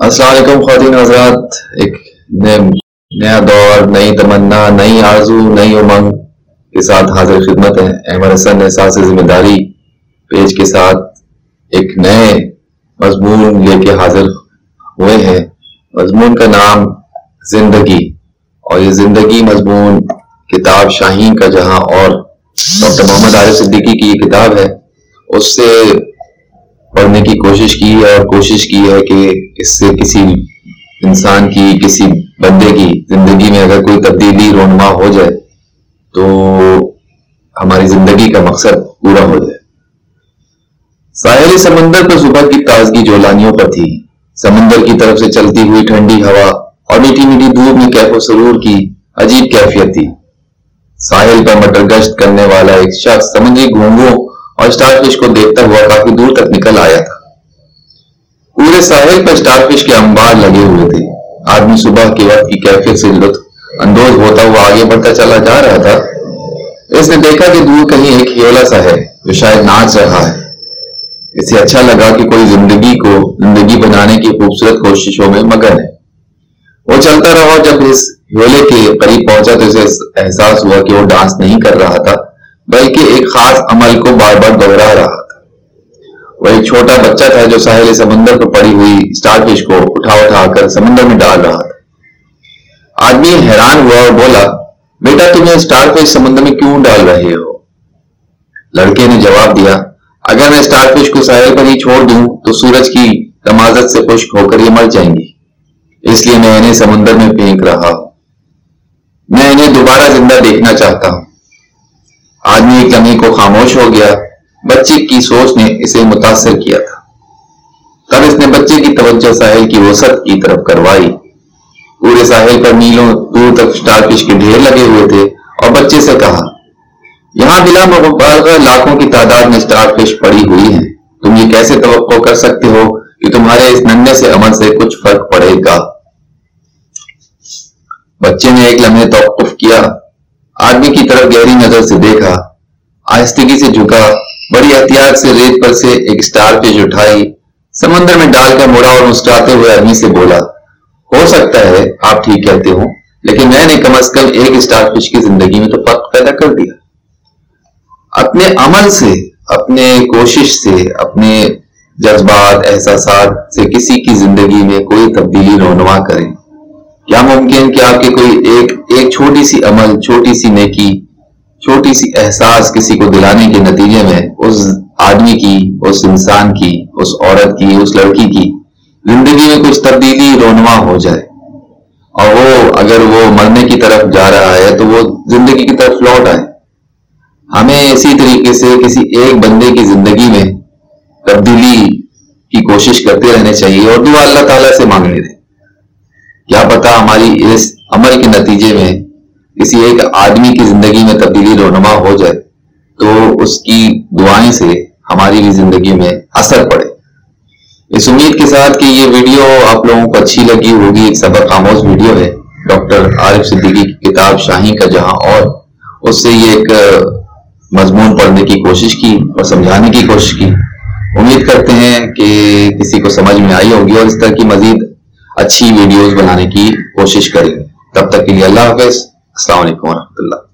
السلام علیکم خواتین حضرات، ایک نیا دور، نئی تمنا، نئی آرزو، نئی امنگ کے ساتھ حاضر خدمت ہے۔ احمد حسن احساس ذمہ داری پیج کے ساتھ ایک نئے مضمون لے کے حاضر ہوئے ہیں۔ مضمون کا نام زندگی۔ اور یہ زندگی مضمون کتاب شاہین کا، جہاں اور ڈاکٹر محمد عارف صدیقی کی یہ کتاب ہے، اس سے پڑھنے کی کوشش کی ہے اور کوشش کی ہے کہ اس سے کسی انسان کی، کسی بندے کی زندگی میں اگر کوئی تبدیلی رونما ہو جائے تو ہماری زندگی کا مقصد پورا ہو جائے۔ ساحلی سمندر پر صبح کی تازگی جولانیوں پر تھی۔ سمندر کی طرف سے چلتی ہوئی ٹھنڈی ہوا اور میٹھی میٹھی دودھ میں کیف و سرور کی عجیب کیفیت تھی۔ ساحل پر مٹر گشت کرنے والا ایک شخص سمندری گھونگوں اور اسٹار فش کو دیکھتا ہوا کافی دور تک نکل آیا تھا۔ پورے ساحل پر اسٹار فش کے انبار لگے ہوئے تھے۔ آدمی صبح کے وقت کی کیفیت سے لطف اندوز ہوتا ہوا آگے بڑھتا چلا جا رہا تھا۔ اس نے دیکھا کہ دور کہیں ایک ہیولا سا ہے جو شاید ناچ رہا ہے۔ اسے اچھا لگا کہ کوئی زندگی کو زندگی بنانے کی خوبصورت کوششوں میں مگن ہے۔ وہ چلتا رہا جب اس ہیولے کے قریب پہنچا تو اسے احساس ہوا کہ وہ ڈانس نہیں کر رہا تھا۔ بلکہ ایک خاص عمل کو بار بار دوہرا رہا تھا۔ وہ ایک چھوٹا بچہ تھا جو ساحل سمندر پر پڑی ہوئی اسٹار فش کو اٹھا اٹھا کر سمندر میں ڈال رہا تھا۔ آدمی حیران ہوا اور بولا، بیٹا، تمہیں اسٹار فش سمندر میں کیوں ڈال رہے ہو؟ لڑکے نے جواب دیا، اگر میں اسٹار فش کو ساحل پر ہی چھوڑ دوں، تو سورج کی تمازت سے خشک ہو کر یہ مر جائیں گی اس لیے میں انہیں سمندر میں پھینک رہا ہوں۔ میں انہیں دوبارہ زندہ دیکھنا چاہتا ہوں۔ آدمی ایک لمحے کو خاموش ہو گیا، بچے کی سوچ نے اسے متاثر کیا تھا۔ تب اس نے بچے کی توجہ ساحل کی وسط کی طرف کروائی۔ پورے ساحل پر میلوں دور تک اسٹار فش کے ڈھیر لگے ہوئے تھے اور بچے سے کہا، یہاں بلا مبالغہ لاکھوں کی تعداد میں اسٹار فش پڑی ہوئی ہیں۔ تم یہ کیسے توقع کر سکتے ہو کہ تمہارے اس ننے سے عمل سے کچھ فرق پڑے گا؟ بچے نے ایک لمحے توقف کیا۔ آدمی کی طرف گہری نظر سے دیکھا، آہستگی سے جھکا، بڑی احتیاط سے ریت پر سے ایک اسٹار فش اٹھائی سمندر میں ڈال کر مڑا اور مسکراتے ہوئے آدمی سے بولا، ہو سکتا ہے آپ ٹھیک کہتے ہو لیکن میں نے کم از کم ایک اسٹار فش کی زندگی میں تو فرق پیدا کر دیا۔ اپنے عمل سے، اپنے کوشش سے، اپنے جذبات، احساسات سے کسی کی زندگی میں کوئی تبدیلی رونما کریں۔ کیا ممکن کہ آپ کے کوئی ایک ایک چھوٹی سی عمل، چھوٹی سی نیکی، چھوٹی سی احساس کسی کو دلانے کے نتیجے میں اس آدمی کی، اس انسان کی، اس عورت کی، اس لڑکی کی زندگی میں کچھ تبدیلی رونما ہو جائے۔ اور وہ اگر وہ مرنے کی طرف جا رہا ہے تو وہ زندگی کی طرف لوٹ آئے۔ ہمیں اسی طریقے سے کسی ایک بندے کی زندگی میں تبدیلی کی کوشش کرتے رہنے چاہیے اور دعا اللہ تعالیٰ سے مانگنے دیں۔ کیا پتا ہماری اس عمل کے نتیجے میں کسی ایک آدمی کی زندگی میں تبدیلی رونما ہو جائے تو اس کی دعائیں سے ہماری بھی زندگی میں اثر پڑے۔ اس امید کے ساتھ کہ یہ ویڈیو آپ لوگوں کو اچھی لگی ہوگی، ایک سبق آموز ویڈیو ہے۔ ڈاکٹر عارف صدیقی کی کتاب شاہی کا جہاں اور اس سے یہ ایک مضمون پڑھنے کی کوشش کی اور سمجھانے کی کوشش کی۔ امید کرتے ہیں کہ کسی کو سمجھ میں آئی ہوگی اور اس طرح کی مزید اچھی ویڈیوز بنانے کی کوشش کریں۔ گے تب تک کے لیے اللہ حافظ۔ السلام علیکم ورحمۃ اللہ۔